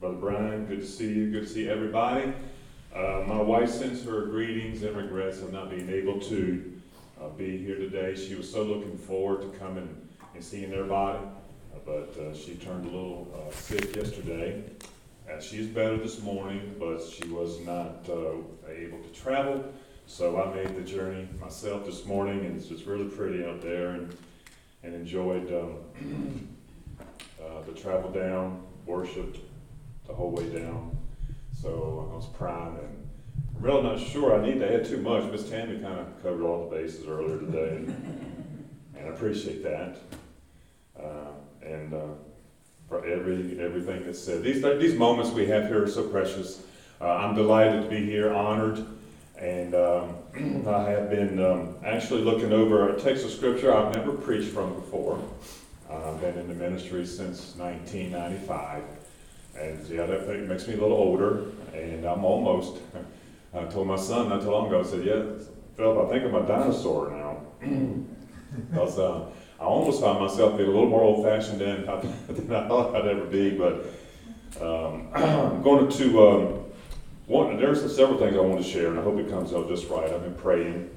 Brother Brian, good to see you. Good to see everybody. Uh, my wife sends her greetings and regrets of not being able to uh, be here today. She was so looking forward to coming and seeing everybody, uh, but uh, she turned a little uh, sick yesterday. Uh, she's better this morning, but she was not uh, able to travel. So I made the journey myself this morning, and it's just really pretty out there, and, and enjoyed um, the travel down, worshiped the whole way down. So I was prime and I'm really not sure I need to add too much. Miss Tammy kind of covered all the bases earlier today, and, and I appreciate that. Uh, and uh, for every everything that's said, these these moments we have here are so precious. Uh, I'm delighted to be here, honored, and um, I have been um, actually looking over a text of scripture I've never preached from before. I've been in the ministry since 1995. And yeah, that makes me a little older, and I'm almost. I told my son not too long ago. I said, "Yeah, Philip, I think I'm a dinosaur now." because uh, I almost found myself being a little more old-fashioned than I, than I thought I'd ever be. But um, I'm going to um, one. There's several things I want to share, and I hope it comes out just right. I've been praying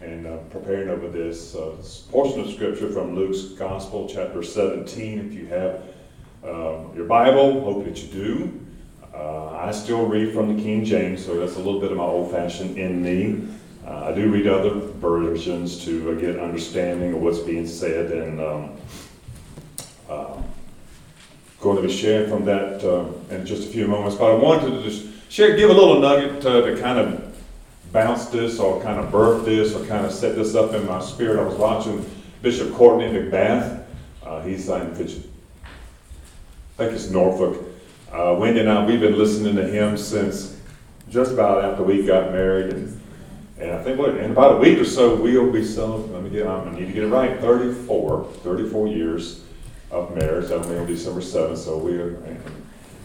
and uh, preparing over this uh, portion of scripture from Luke's Gospel, chapter 17. If you have um, your Bible, hope that you do. Uh, I still read from the King James, so that's a little bit of my old fashioned in me. Uh, I do read other versions to uh, get understanding of what's being said, and um, uh, going to be sharing from that uh, in just a few moments. But I wanted to just share, give a little nugget to kind of bounce this, or kind of birth this, or kind of set this up in my spirit. I was watching Bishop Courtney McBath. Uh, he's in I think it's Norfolk. Uh, Wendy and I, we've been listening to him since just about after we got married. And, and I think what, in about a week or so, we'll be celebrating, let me get, I need to get it right, 34, 34 years of marriage. That'll be on December 7th. So we're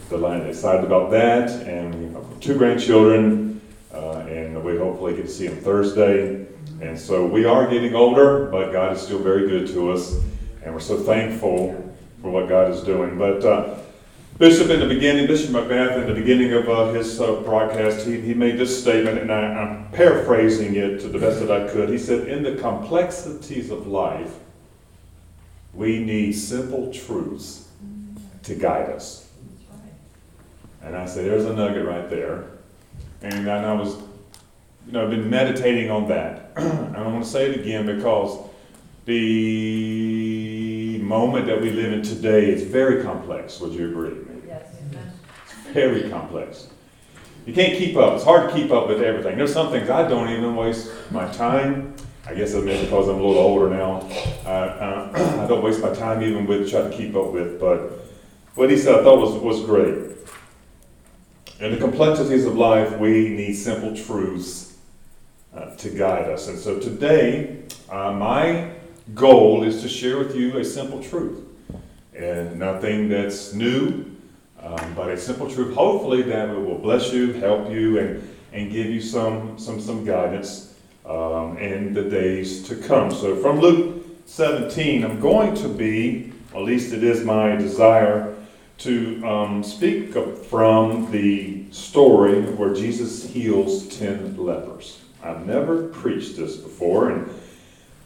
delighted, excited about that. And we have two grandchildren, uh, and we hopefully get to see them Thursday. And so we are getting older, but God is still very good to us. And we're so thankful for what God is doing. But uh, Bishop, in the beginning, Bishop McBath, in the beginning of uh, his uh, broadcast, he, he made this statement, and I, I'm paraphrasing it to the best that I could. He said, In the complexities of life, we need simple truths to guide us. And I said, There's a nugget right there. and And I was, you know, I've been meditating on that. and I want to say it again because the moment that we live in today is very complex. Would you agree? Yes. It's very complex. You can't keep up. It's hard to keep up with everything. There's some things I don't even waste my time. I guess it's because I'm a little older now. Uh, uh, I don't waste my time even with trying to keep up with. But what he said I thought was, was great. In the complexities of life, we need simple truths uh, to guide us. And so today, uh, my goal is to share with you a simple truth. And nothing that's new, um, but a simple truth, hopefully, that will bless you, help you, and, and give you some, some, some guidance um, in the days to come. So from Luke 17, I'm going to be, at least it is my desire, to um, speak from the story where Jesus heals 10 lepers. I've never preached this before, and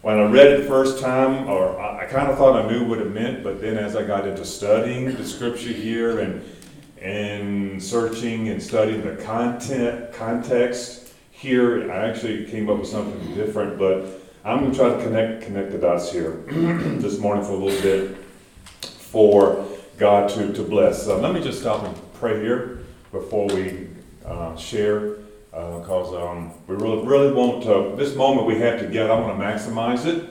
when I read it the first time, or I, I kind of thought I knew what it meant, but then as I got into studying the scripture here and and searching and studying the content context here, I actually came up with something different. But I'm going to try to connect connect the dots here this morning for a little bit for God to to bless. let me just stop and pray here before we uh, share because uh, um, we really, really want to, this moment we have together, I want to maximize it.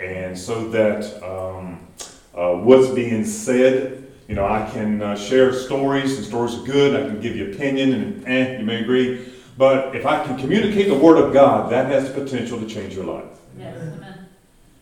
And so that um, uh, what's being said, you know, I can uh, share stories, and stories are good. I can give you opinion, and eh, you may agree. But if I can communicate the Word of God, that has the potential to change your life. Yes, amen.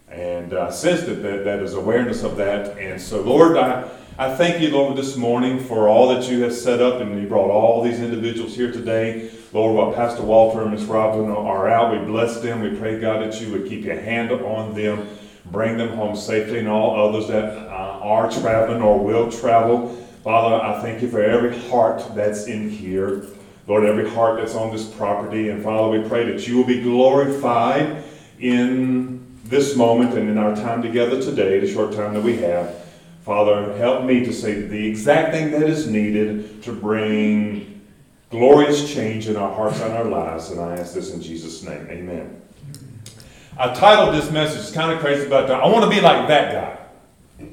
And I sense that, that that is awareness of that. And so, Lord, I, I thank you, Lord, this morning for all that you have set up, and you brought all these individuals here today. Lord, while Pastor Walter and Miss Robin are out, we bless them. We pray, God, that you would keep your hand on them, bring them home safely, and all others that uh, are traveling or will travel. Father, I thank you for every heart that's in here. Lord, every heart that's on this property. And Father, we pray that you will be glorified in this moment and in our time together today, the short time that we have. Father, help me to say the exact thing that is needed to bring glorious change in our hearts and our lives. And I ask this in Jesus' name. Amen. I titled this message, it's kind of crazy, but I want to be like that guy.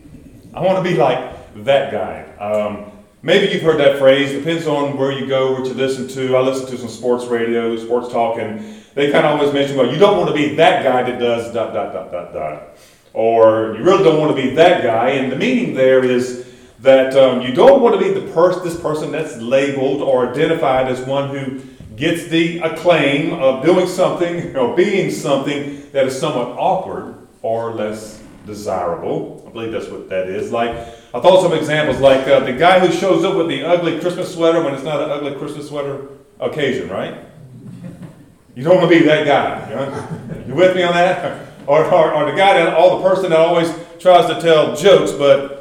I want to be like that guy. Um, maybe you've heard that phrase, depends on where you go, what you listen to. I listen to some sports radio, sports talk, and they kind of always mention, well, you don't want to be that guy that does dot, dot, dot, dot, dot. Or you really don't want to be that guy. And the meaning there is that um, you don't want to be the pers- this person that's labeled or identified as one who gets the acclaim of doing something or being something that is somewhat awkward or less desirable. I believe that's what that is. Like, I thought of some examples, like uh, the guy who shows up with the ugly Christmas sweater when it's not an ugly Christmas sweater occasion, right? You don't want to be that guy. You, know? you with me on that? Or, or, or the guy that, all the person that always tries to tell jokes, but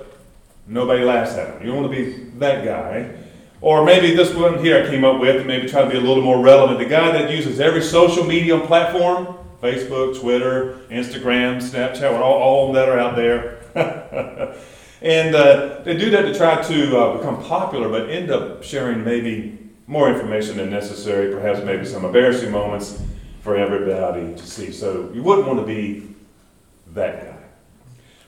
nobody laughs at him. You don't want to be that guy. Or maybe this one here I came up with, maybe try to be a little more relevant. The guy that uses every social media platform Facebook, Twitter, Instagram, Snapchat, all, all of them that are out there. and uh, they do that to try to uh, become popular, but end up sharing maybe more information than necessary, perhaps maybe some embarrassing moments for everybody to see. So you wouldn't want to be that guy.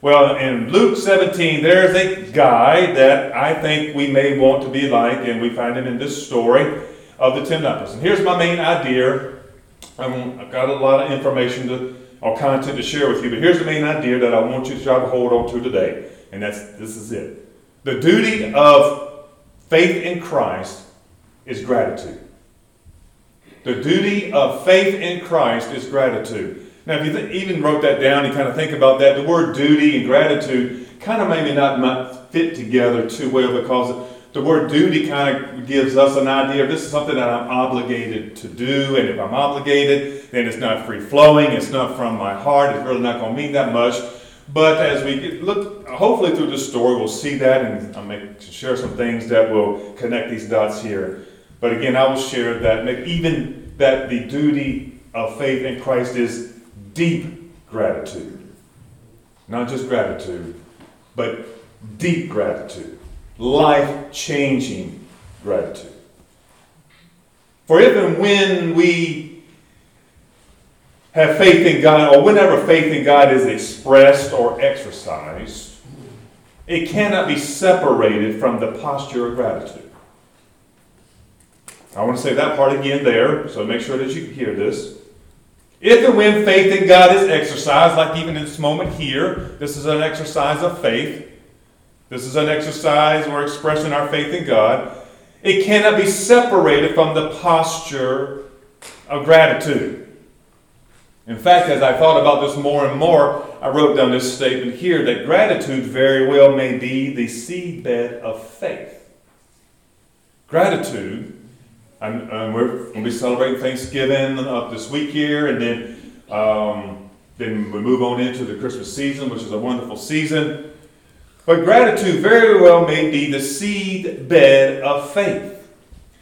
Well, in Luke 17, there's a guy that I think we may want to be like, and we find him in this story of the ten lepers. And here's my main idea. I've got a lot of information to, or content to share with you, but here's the main idea that I want you to try to hold on to today, and that's this is it. The duty of faith in Christ is gratitude. The duty of faith in Christ is gratitude. Now, if you th- even wrote that down, you kind of think about that, the word duty and gratitude kind of maybe not fit together too well because the word duty kind of gives us an idea of this is something that I'm obligated to do, and if I'm obligated, then it's not free flowing, it's not from my heart, it's really not going to mean that much. But as we look, hopefully through this story, we'll see that, and I'll make, share some things that will connect these dots here. But again, I will share that even that the duty of faith in Christ is deep gratitude. Not just gratitude, but deep gratitude. Life changing gratitude. For if and when we have faith in God, or whenever faith in God is expressed or exercised, it cannot be separated from the posture of gratitude. I want to say that part again there, so make sure that you hear this. If and when faith in God is exercised, like even in this moment here, this is an exercise of faith. This is an exercise we're expressing our faith in God. It cannot be separated from the posture of gratitude. In fact, as I thought about this more and more, I wrote down this statement here that gratitude very well may be the seedbed of faith. Gratitude and, and we're going to be celebrating Thanksgiving up this week here, and then um, then we move on into the Christmas season, which is a wonderful season. But gratitude very well may be the seed bed of faith.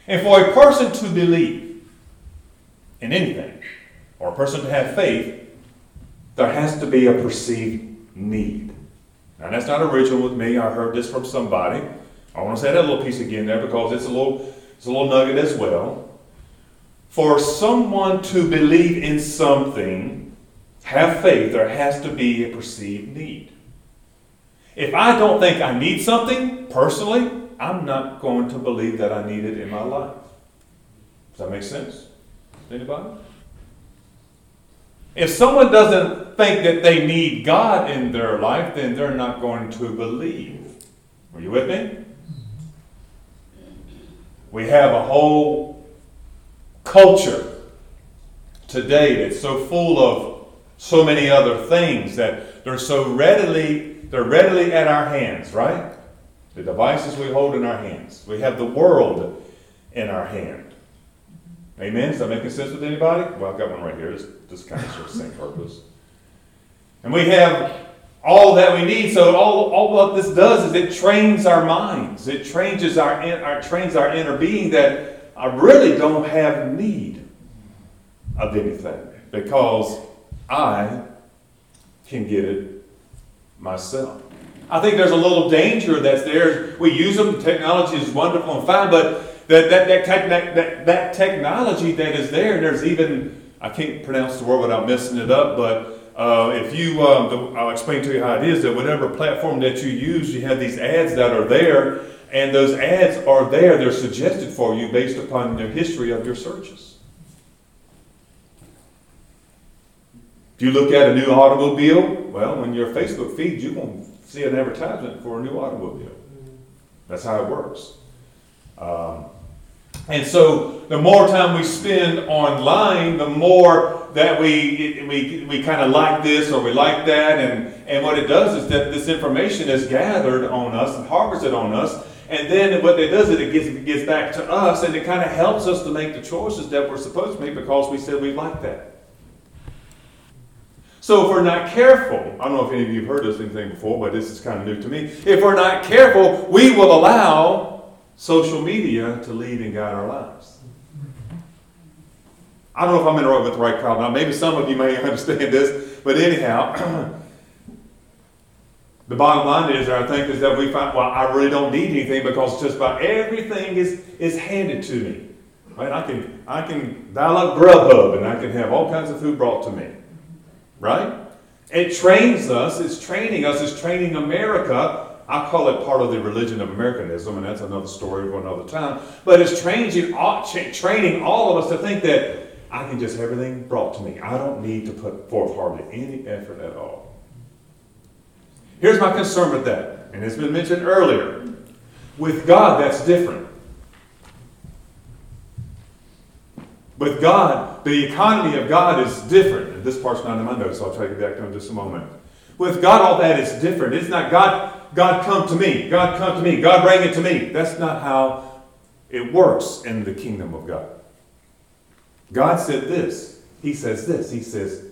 And for a person to believe in anything, or a person to have faith, there has to be a perceived need. Now, that's not original with me. I heard this from somebody. I want to say that little piece again there because it's a little it's a little nugget as well. For someone to believe in something, have faith, there has to be a perceived need. If I don't think I need something personally, I'm not going to believe that I need it in my life. Does that make sense? Anybody? If someone doesn't think that they need God in their life, then they're not going to believe. Are you with me? We have a whole culture today that's so full of so many other things that they're so readily they're readily at our hands, right? The devices we hold in our hands. We have the world in our hand. Amen? Is that making sense with anybody? Well, I've got one right here. This, this kind of serves the same purpose. And we have all that we need. So all, all what this does is it trains our minds. It trains our, our trains our inner being that I really don't have need of anything because I can get it myself. I think there's a little danger that's there. We use them. Technology is wonderful and fine, but that that that, that, that, that technology that is there, and there's even I can't pronounce the word without messing it up, but uh, if you, um, I'll explain to you how it is that whatever platform that you use, you have these ads that are there, and those ads are there. They're suggested for you based upon the history of your searches. If you look at a new automobile, well, when your Facebook feed, you won't see an advertisement for a new automobile. That's how it works. Um, and so the more time we spend online, the more that we, we, we kind of like this or we like that. And, and what it does is that this information is gathered on us and harvested on us. And then what it does is it gets, it gets back to us and it kind of helps us to make the choices that we're supposed to make because we said we like that. So if we're not careful, I don't know if any of you have heard this thing before, but this is kind of new to me. If we're not careful, we will allow social media to lead and guide our lives. I don't know if I'm in the right with the right crowd now. Maybe some of you may understand this, but anyhow, the bottom line is, I think, is that we find, well, I really don't need anything because just about everything is, is handed to me. Right? I can I can dial up Grubhub and I can have all kinds of food brought to me. Right? It trains us, it's training us, it's training America I call it part of the religion of Americanism, and that's another story for another time. But it's training all, training all of us to think that I can just have everything brought to me. I don't need to put forth hardly any effort at all. Here's my concern with that, and it's been mentioned earlier. With God, that's different. With God, the economy of God is different. And this part's not in my notes, so I'll try to get back to it in just a moment. With God, all that is different. It's not God God come to me, God come to me, God bring it to me. That's not how it works in the kingdom of God. God said this. He says this. He says,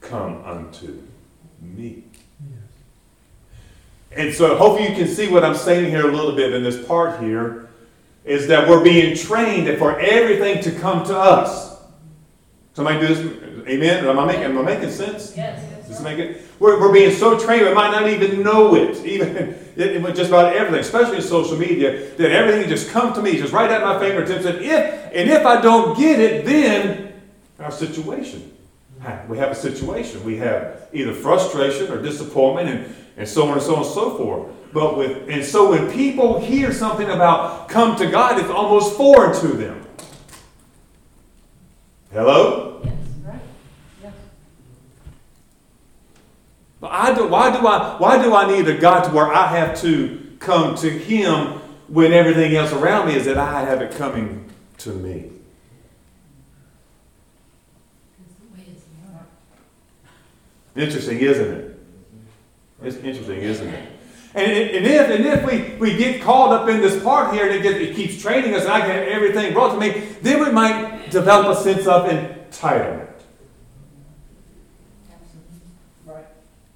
Come unto me. And so hopefully you can see what I'm saying here a little bit in this part here is that we're being trained for everything to come to us. Somebody do this? Amen? Am I making, am I making sense? Yes. Does this make it? We're, we're being so trained we might not even know it, even with just about everything, especially in social media, that everything just come to me, just right at my fingertips. And if and if I don't get it, then our situation. We have a situation. We have either frustration or disappointment and, and so on and so on and so forth. But with and so when people hear something about come to God, it's almost foreign to them. Hello? I do, why, do I, why do I need a God to where I have to come to Him when everything else around me is that I have it coming to me? Interesting, isn't it? It's interesting, isn't it? And, and, if, and if we, we get caught up in this part here and it, gets, it keeps training us and I get everything brought to me, then we might develop a sense of entitlement.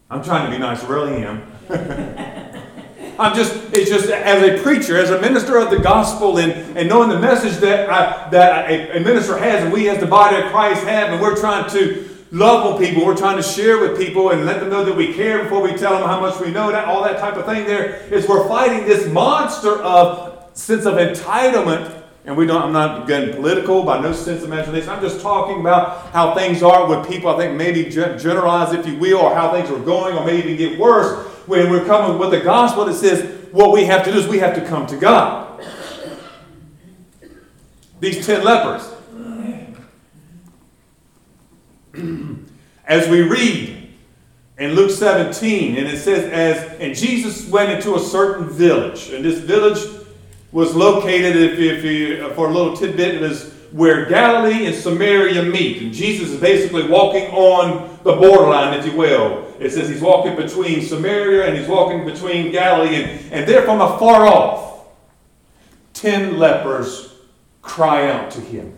I'm trying to be nice, I really am. I'm just, it's just as a preacher, as a minister of the gospel, and, and knowing the message that, I, that a, a minister has, and we as the body of Christ have, and we're trying to love on people, we're trying to share with people and let them know that we care before we tell them how much we know, that all that type of thing there, is we're fighting this monster of sense of entitlement and we don't, I'm not getting political by no sense of imagination. I'm just talking about how things are with people, I think maybe generalize, if you will, or how things are going, or maybe even get worse. When we're coming with the gospel that says what we have to do is we have to come to God. These ten lepers. As we read in Luke 17, and it says, as and Jesus went into a certain village, and this village was located, if, if you, for a little tidbit, it was where Galilee and Samaria meet. And Jesus is basically walking on the borderline, if you will. It says he's walking between Samaria and he's walking between Galilee, and, and there from afar off, ten lepers cry out to him.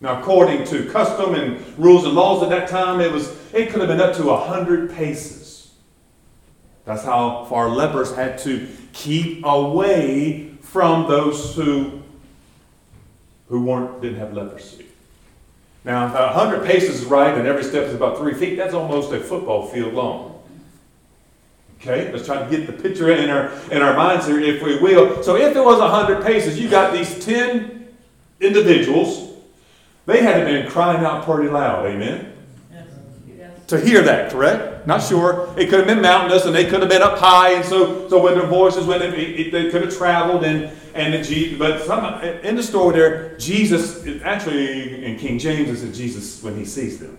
Now, according to custom and rules and laws at that time, it was it could have been up to a hundred paces That's how far lepers had to keep away from those who, who weren't, didn't have leprosy. Now, 100 paces is right, and every step is about three feet. That's almost a football field long. Okay, let's try to get the picture in our in our minds here, if we will. So, if it was 100 paces, you got these 10 individuals. They had been crying out pretty loud. Amen. To hear that, correct? Not sure. It could have been mountainous, and they could have been up high, and so so when their voices went, it, it, they could have traveled, and and the, but some, in the story there, Jesus is actually in King James says Jesus when he sees them.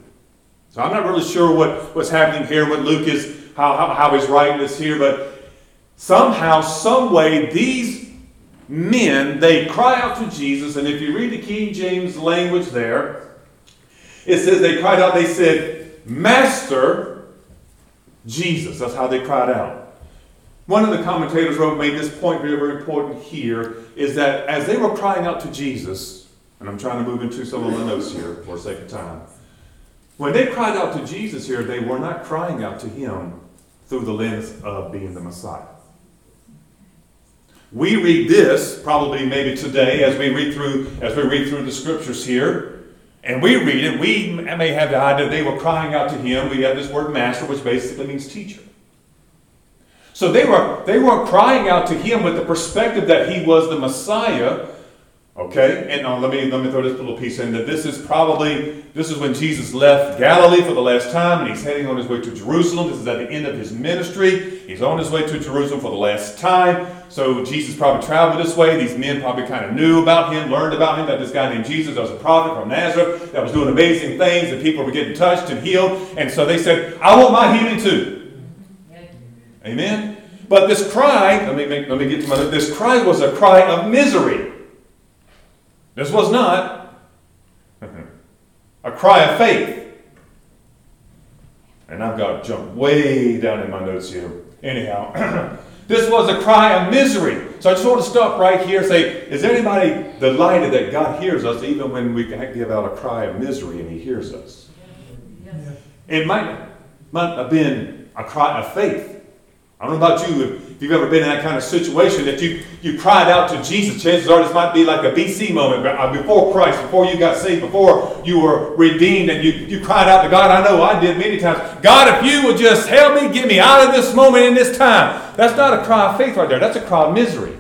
So I'm not really sure what, what's happening here, what Luke is how, how, how he's writing this here, but somehow, some way, these men they cry out to Jesus, and if you read the King James language there, it says they cried out. They said, "Master, Jesus." That's how they cried out. One of the commentators wrote, made this point very, very important here, is that as they were crying out to Jesus, and I'm trying to move into some of the notes here for a second time. When they cried out to Jesus here, they were not crying out to him through the lens of being the Messiah. We read this probably maybe today as we read through as we read through the scriptures here, and we read it. We may have the idea they were crying out to him. We have this word master, which basically means teacher. So they were they were crying out to him with the perspective that he was the Messiah. Okay, and uh, let me let me throw this little piece in that this is probably this is when Jesus left Galilee for the last time, and he's heading on his way to Jerusalem. This is at the end of his ministry. He's on his way to Jerusalem for the last time. So Jesus probably traveled this way. These men probably kind of knew about him, learned about him, that this guy named Jesus was a prophet from Nazareth that was doing amazing things, and people were getting touched and healed. And so they said, "I want my healing too." Amen. But this cry, let me make, let me get to my this cry was a cry of misery. This was not a cry of faith. And I've got to jump way down in my notes here. Anyhow, this was a cry of misery. So I just want to stop right here and say, is anybody delighted that God hears us even when we give out a cry of misery and He hears us? Yes. It might, might have been a cry of faith. I don't know about you, if you've ever been in that kind of situation that you, you cried out to Jesus. Chances are this might be like a BC moment uh, before Christ, before you got saved, before you were redeemed, and you, you cried out to God. I know I did many times. God, if you would just help me, get me out of this moment in this time. That's not a cry of faith right there. That's a cry of misery.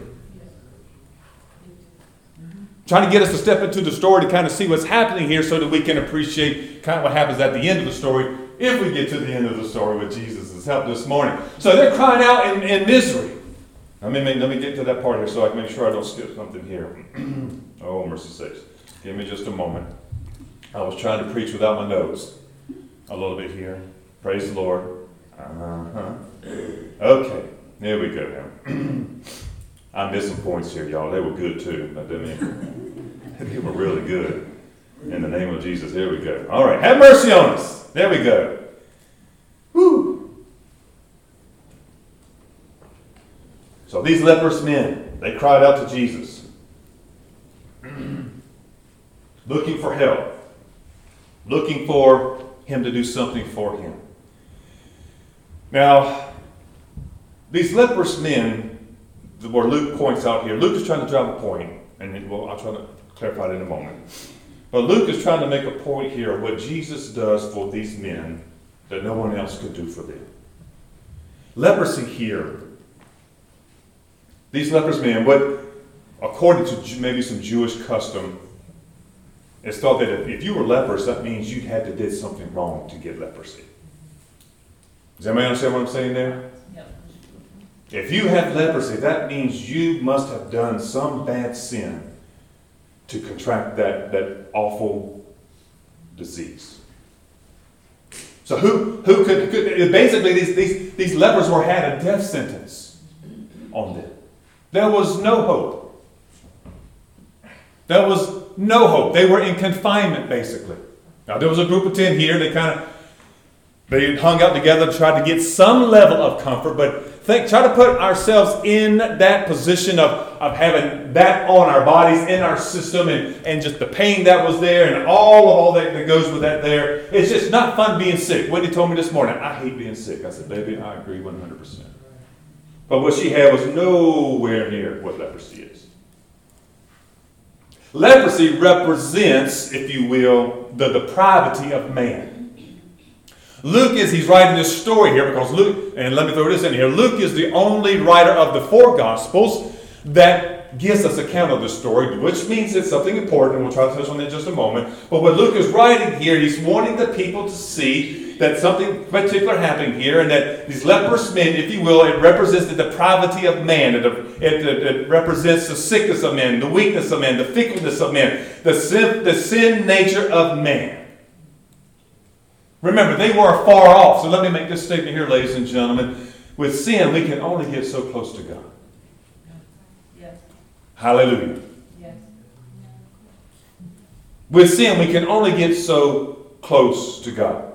Trying to get us to step into the story to kind of see what's happening here so that we can appreciate kind of what happens at the end of the story if we get to the end of the story with Jesus' help this morning. So they're crying out in, in misery. Let me, let me get to that part here so I can make sure I don't skip something here. oh, mercy sakes. Give me just a moment. I was trying to preach without my nose. A little bit here. Praise the Lord. Uh-huh. Okay, there we go now. I missed some points here, y'all. They were good too. I mean, they were really good. In the name of Jesus, here we go. All right, have mercy on us. There we go. Woo. So these leprous men, they cried out to Jesus, looking for help, looking for him to do something for him. Now, these leprous men, where Luke points out here, Luke is trying to drive a point, and well, I'll try to clarify it in a moment. But Luke is trying to make a point here of what Jesus does for these men that no one else could do for them. Leprosy here. These leprous men, what, according to maybe some Jewish custom, it's thought that if, if you were leprous, that means you had to did something wrong to get leprosy. Does anybody understand what I'm saying there? Yep. If you have leprosy, that means you must have done some bad sin to contract that, that awful disease. So who, who could, could basically these, these, these lepers were had a death sentence on them. There was no hope. There was no hope. They were in confinement, basically. Now there was a group of ten here. They kind of they hung out together to try to get some level of comfort, but think, try to put ourselves in that position of, of having that on our bodies, in our system, and, and just the pain that was there, and all of all that, that goes with that there. It's just not fun being sick. Whitney told me this morning, I hate being sick. I said, baby, I agree 100%. But what she had was nowhere near what leprosy is. Leprosy represents, if you will, the depravity of man. Luke is, he's writing this story here because Luke, and let me throw this in here Luke is the only writer of the four Gospels that gives us account of the story, which means it's something important, we'll try to touch on that in just a moment. But what Luke is writing here, he's wanting the people to see that something particular happened here, and that these leprous men, if you will, it represents the depravity of man. It, it, it, it represents the sickness of men, the weakness of man, the fickleness of man, the sin, the sin nature of man. Remember, they were far off. So let me make this statement here, ladies and gentlemen. With sin, we can only get so close to God. Yes. Hallelujah. Yes. With sin, we can only get so close to God.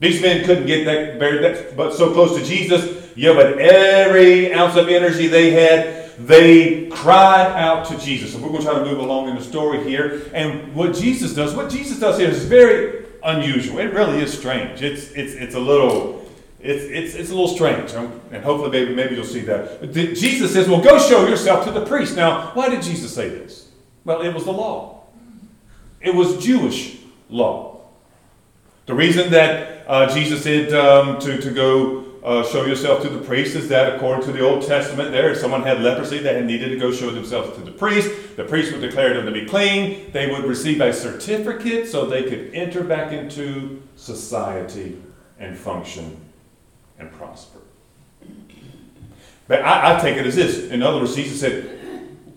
These men couldn't get that, that but so close to Jesus. Yeah, but every ounce of energy they had, they cried out to Jesus. And we're going to try to move along in the story here. And what Jesus does, what Jesus does here is very unusual. It really is strange. It's it's it's a little it's it's it's a little strange, and hopefully maybe maybe you'll see that. But Jesus says, "Well, go show yourself to the priest." Now, why did Jesus say this? Well, it was the law. It was Jewish law. The reason that uh, Jesus said um, to to go uh, show yourself to the priest is that according to the Old Testament, there, if someone had leprosy, they needed to go show themselves to the priest. The priest would declare them to be clean. They would receive a certificate so they could enter back into society and function and prosper. But I, I take it as this. In other words, Jesus said,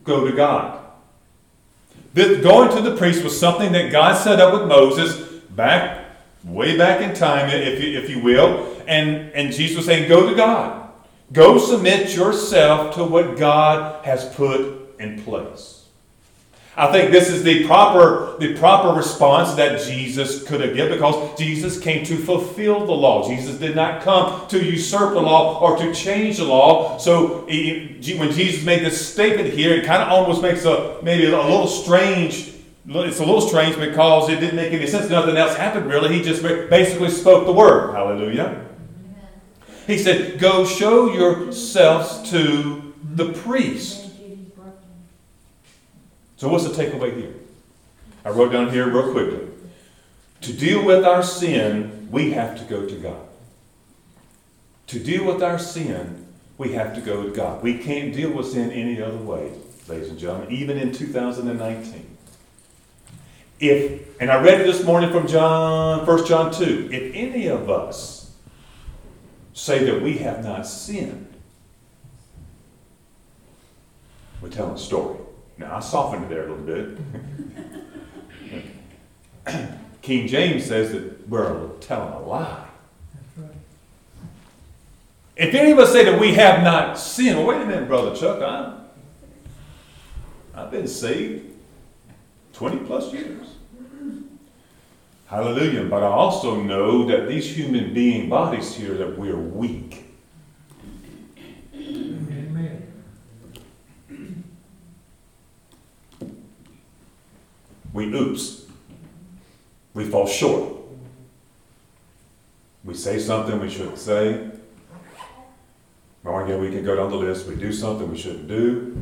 go to God. This, going to the priest was something that God set up with Moses back, way back in time, if you, if you will. And, and Jesus was saying, Go to God. Go submit yourself to what God has put in place. I think this is the proper, the proper response that Jesus could have given because Jesus came to fulfill the law. Jesus did not come to usurp the law or to change the law. So he, when Jesus made this statement here, it kind of almost makes a maybe a little strange. It's a little strange because it didn't make any sense. Nothing else happened really. He just basically spoke the word. Hallelujah. He said, Go show yourselves to the priest. So, what's the takeaway here? I wrote down here real quickly. To deal with our sin, we have to go to God. To deal with our sin, we have to go to God. We can't deal with sin any other way, ladies and gentlemen, even in 2019. If, and I read it this morning from John, 1 John 2, if any of us say that we have not sinned. We're telling a story. Now, I softened it there a little bit. King James says that we're telling a lie. If any of us say that we have not sinned, well, wait a minute, Brother Chuck, I'm, I've been saved 20 plus years. Hallelujah. But I also know that these human being bodies here, that we're weak. We oops. We fall short. We say something we shouldn't say. Oh, or again, we can go down the list. We do something we shouldn't do.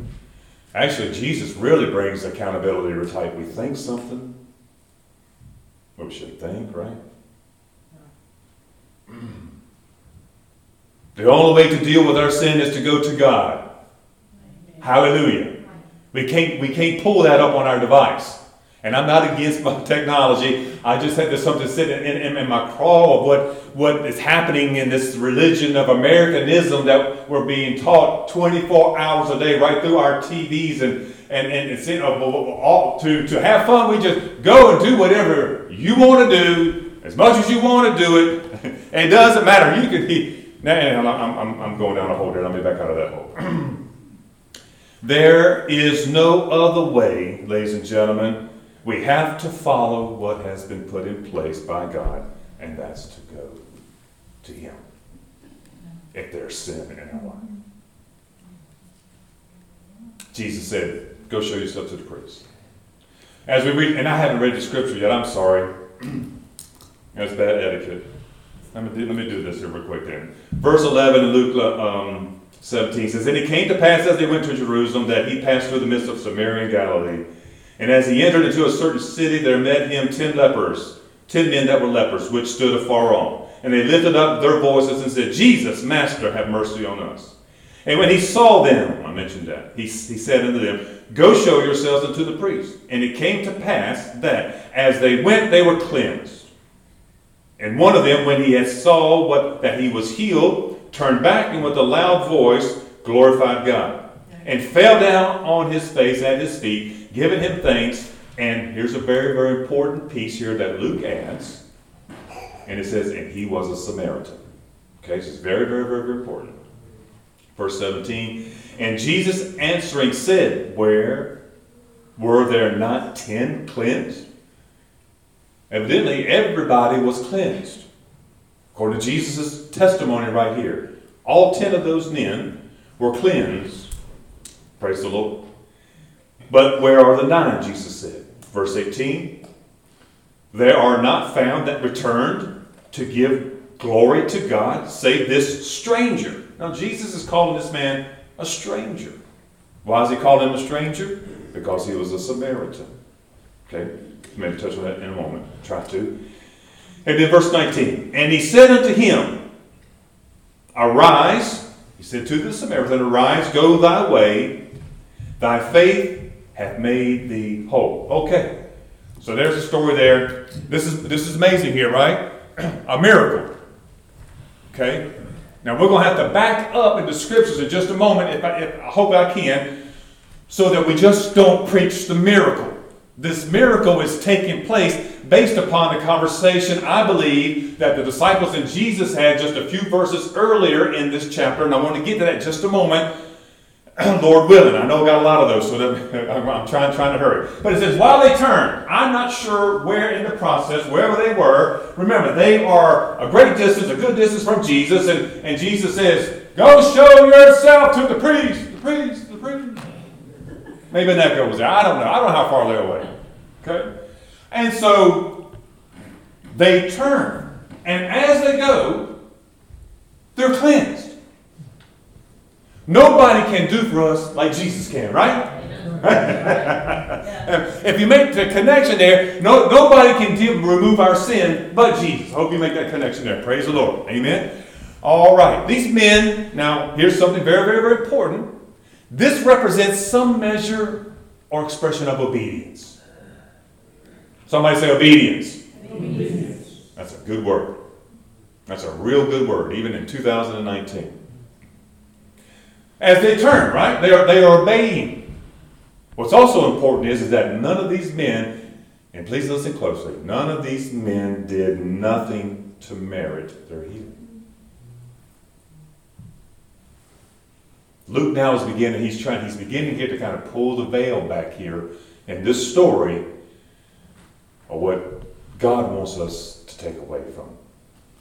Actually, Jesus really brings accountability to type. We think something, we should think, right? The only way to deal with our sin is to go to God. Hallelujah. We can't, we can't pull that up on our device. And I'm not against my technology. I just had this something sitting in, in, in, my craw of what, what is happening in this religion of Americanism that we're being taught 24 hours a day right through our TVs and and, and it's you know, all, to, to have fun, we just go and do whatever you want to do as much as you want to do it. it doesn't matter. You can. He, I'm, I'm, I'm going down a hole there, I'll be back out of that hole. there is no other way, ladies and gentlemen. We have to follow what has been put in place by God, and that's to go to Him if there's sin in our life. Jesus said, Go show yourself to the priest. As we read, and I haven't read the scripture yet, I'm sorry. That's bad etiquette. let me do, let me do this here real quick then. Verse 11 in Luke um, 17 says, And it came to pass as they went to Jerusalem that he passed through the midst of Samaria and Galilee. And as he entered into a certain city, there met him ten lepers, ten men that were lepers, which stood afar off. And they lifted up their voices and said, Jesus, Master, have mercy on us. And when he saw them, I mentioned that, he, he said unto them, Go show yourselves unto the priest. And it came to pass that as they went, they were cleansed. And one of them, when he had saw what that he was healed, turned back and with a loud voice glorified God, and fell down on his face at his feet, giving him thanks. And here's a very, very important piece here that Luke adds. And it says, and he was a Samaritan. Okay, so it's very, very, very, very important. Verse 17, and Jesus answering said, Where were there not ten cleansed? Evidently, everybody was cleansed. According to Jesus' testimony right here, all ten of those men were cleansed. Praise the Lord. But where are the nine? Jesus said. Verse 18 There are not found that returned to give glory to God, save this stranger. Now, Jesus is calling this man a stranger. Why is he calling him a stranger? Because he was a Samaritan. Okay? Maybe touch on that in a moment. Try to. And then verse 19. And he said unto him, Arise, he said to the Samaritan, Arise, go thy way, thy faith hath made thee whole. Okay. So there's a story there. This is this is amazing here, right? a miracle. Okay? Now we're going to have to back up in the scriptures in just a moment, if I, if, I hope I can, so that we just don't preach the miracle. This miracle is taking place based upon the conversation, I believe, that the disciples and Jesus had just a few verses earlier in this chapter, and I want to get to that in just a moment. Lord willing. I know I got a lot of those, so I'm trying, trying to hurry. But it says, while they turned, I'm not sure where in the process, wherever they were, remember, they are a great distance, a good distance from Jesus, and, and Jesus says, Go show yourself to the priest, the priest, the priest. Maybe an echo was there. I don't know. I don't know how far they're away. Okay? And so they turn. And as they go, they're cleansed. Nobody can do for us like Jesus can, right? if you make the connection there, no, nobody can deal, remove our sin but Jesus. Hope you make that connection there. Praise the Lord. Amen. All right. These men, now here's something very, very, very important. This represents some measure or expression of obedience. Somebody say obedience. obedience. That's a good word. That's a real good word, even in 2019 as they turn, right? They are, they are obeying. What's also important is, is that none of these men, and please listen closely, none of these men did nothing to merit their healing. Luke now is beginning, he's trying, he's beginning here to kind of pull the veil back here in this story of what God wants us to take away from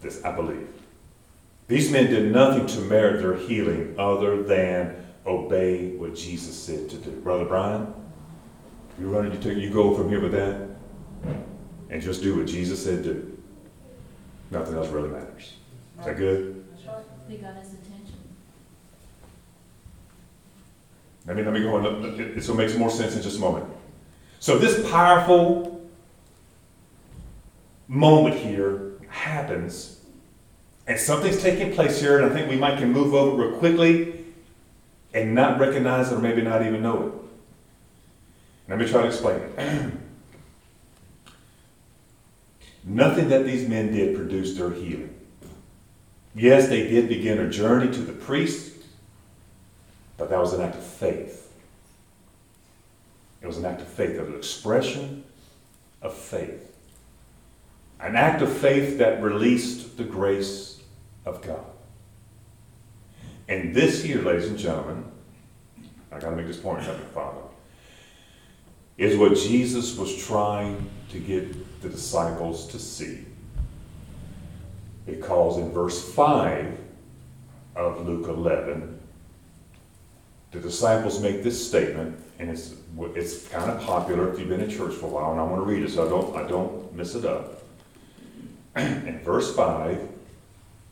this, I believe. These men did nothing to merit their healing other than obey what Jesus said to do. Brother Brian, you run you take you go from here with that and just do what Jesus said do. Nothing else really matters. Is that good? They got his attention. Let me let me go on. This will make more sense in just a moment. So this powerful moment here happens and something's taking place here, and I think we might can move over real quickly and not recognize it or maybe not even know it. Let me try to explain it. Nothing that these men did produced their healing. Yes, they did begin a journey to the priest, but that was an act of faith. It was an act of faith, an expression of faith. An act of faith that released the grace of God. And this here, ladies and gentlemen, I got to make this point, Heavenly Father, is what Jesus was trying to get the disciples to see. Because in verse 5 of Luke 11, the disciples make this statement, and it's, it's kind of popular if you've been in church for a while, and I want to read it so I don't, I don't miss it up. in verse 5,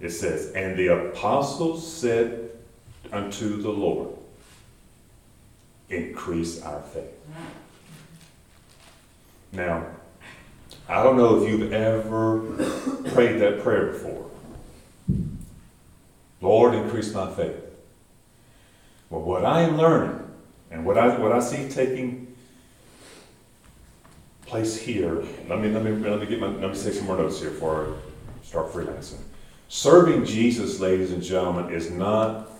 It says, And the apostles said unto the Lord, Increase our faith. Now, I don't know if you've ever prayed that prayer before. Lord, increase my faith. But what I am learning and what I, what I see taking place here, let me, let me, let me get my, let me take some more notes here before I start freelancing. Serving Jesus, ladies and gentlemen, is not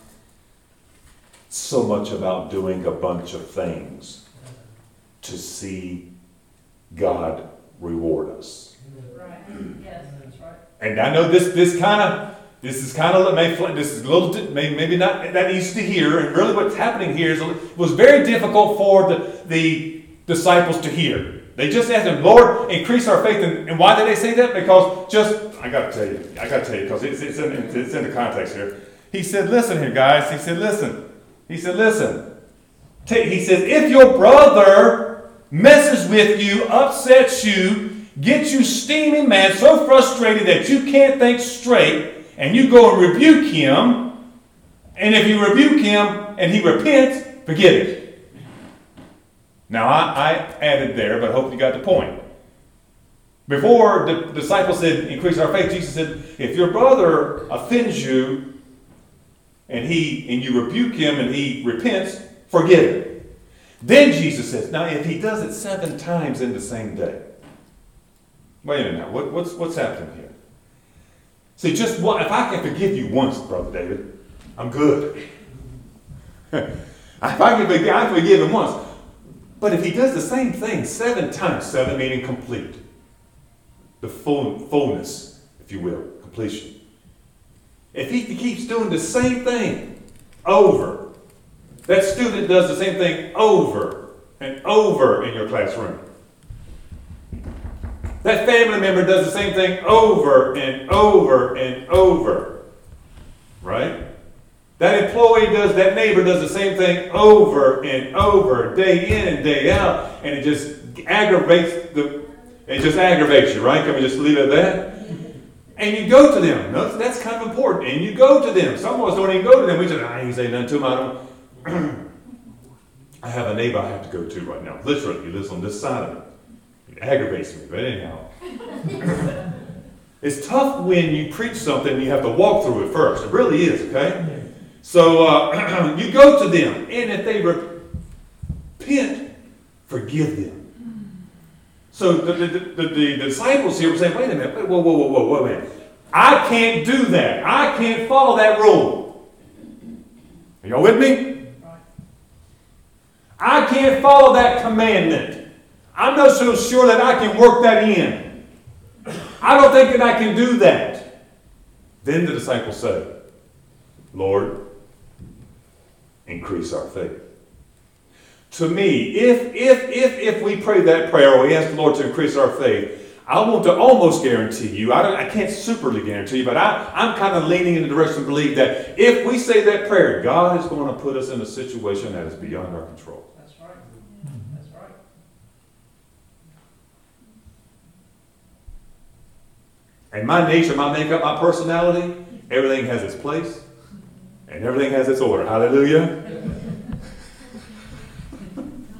so much about doing a bunch of things to see God reward us. Right, yes, that's right. And I know this this kind of this is kind of may this is a little may, maybe not that easy to hear. And really, what's happening here is it was very difficult for the the disciples to hear. They just asked him, Lord, increase our faith. And, and why did they say that? Because just I got to tell you, I got to tell you because it's it's in, it's in the context here. He said, "Listen here, guys." He said, "Listen." He said, "Listen." He says, "If your brother messes with you, upsets you, gets you steaming mad, so frustrated that you can't think straight, and you go and rebuke him, and if you rebuke him and he repents, forgive it." Now I, I added there, but I hope you got the point. Before the disciples said, "Increase our faith," Jesus said, "If your brother offends you, and he and you rebuke him and he repents, forgive him." Then Jesus says, now if he does it seven times in the same day. Wait a minute now, what, what's, what's happening here? See, just one, if I can forgive you once, Brother David, I'm good. if I can forgive, I can forgive him once. But if he does the same thing seven times, seven meaning complete, the full, fullness, if you will, completion. If he keeps doing the same thing over, that student does the same thing over and over in your classroom. That family member does the same thing over and over and over. Right? That employee does, that neighbor does the same thing over and over, day in and day out, and it just aggravates the, it just aggravates you, right? Can we just leave it at that? And you go to them. That's kind of important. And you go to them. Some of us don't even go to them. We just, I ain't say nothing to them. I don't. I have a neighbor I have to go to right now. Literally, he lives on this side of me. It aggravates me, but anyhow. it's tough when you preach something and you have to walk through it first. It really is, okay? So uh, you go to them, and if they repent, forgive them. So the, the, the, the disciples here were saying, wait a minute, wait, whoa, whoa, whoa, whoa, whoa, man. I can't do that. I can't follow that rule. Are y'all with me? I can't follow that commandment. I'm not so sure that I can work that in. I don't think that I can do that. Then the disciples said, Lord, increase our faith. To me, if if if if we pray that prayer or we ask the Lord to increase our faith, I want to almost guarantee you, I, don't, I can't superly guarantee you, but I, I'm kind of leaning in the direction to believe that if we say that prayer, God is going to put us in a situation that is beyond our control. That's right. That's right. And my nature, my makeup, my personality, everything has its place and everything has its order. Hallelujah.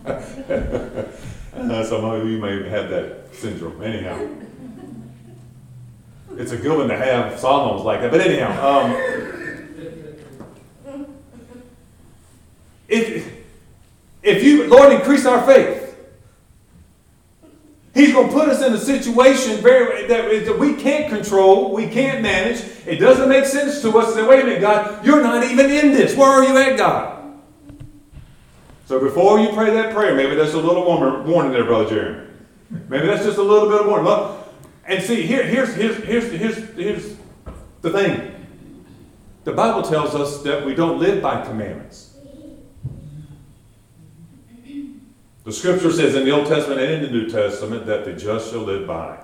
uh, some of you may have that syndrome. Anyhow, it's a good one to have. Was like that. But anyhow, um, if, if you, Lord, increase our faith. He's going to put us in a situation very, that, that we can't control, we can't manage. It doesn't make sense to us to say, wait a minute, God, you're not even in this. Where are you at, God? So before you pray that prayer, maybe that's a little warning there, Brother Jeremy. Maybe that's just a little bit of warning. Look, and see, here, here's, here's, here's, here's, here's the thing. The Bible tells us that we don't live by commandments. The scripture says in the Old Testament and in the New Testament that the just shall live by.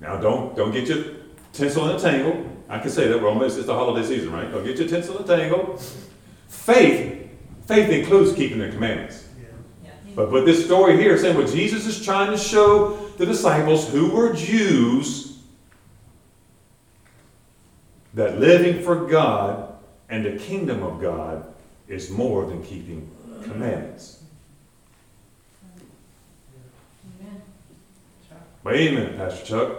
Now don't don't get your tinsel and tangle. I can say that we're almost it's the holiday season, right? Don't get your tinsel and tangle. Faith, faith includes keeping the commandments. Yeah. But but this story here saying what Jesus is trying to show the disciples who were Jews that living for God and the kingdom of God is more than keeping commandments. Amen. A minute, Pastor Chuck.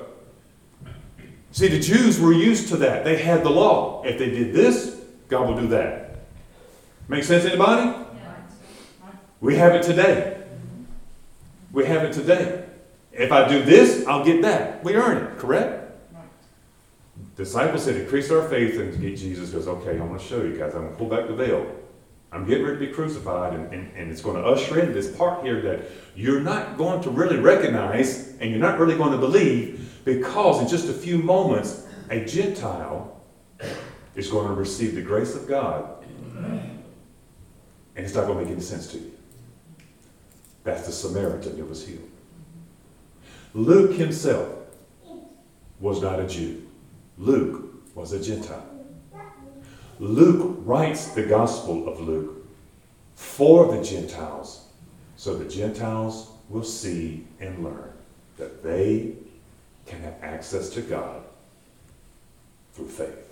See, the Jews were used to that. They had the law. If they did this, God will do that. Make sense, anybody? Yeah. We have it today. We have it today. If I do this, I'll get that. We earn it, correct? Right. Disciples said, increase our faith and get Jesus goes, okay, I'm going to show you guys. I'm going to pull back the veil. I'm getting ready to be crucified, and, and, and it's going to usher in this part here that you're not going to really recognize and you're not really going to believe because in just a few moments, a Gentile is going to receive the grace of God, and it's not going to make any sense to you. That's the Samaritan that was healed. Luke himself was not a Jew. Luke was a Gentile. Luke writes the Gospel of Luke for the Gentiles so the Gentiles will see and learn that they can have access to God through faith.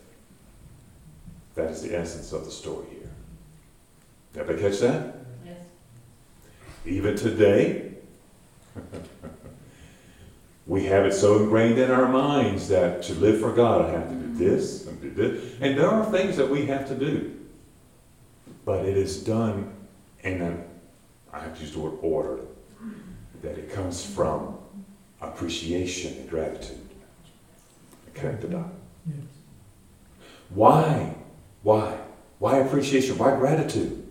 That is the essence of the story here. Did Everybody catch that? Yes. Even today, we have it so ingrained in our minds that to live for God, I have to do this and. And there are things that we have to do. But it is done in an, I have to use the word order, that it comes from appreciation and gratitude. Connect the dot. Why? Why? Why appreciation? Why gratitude?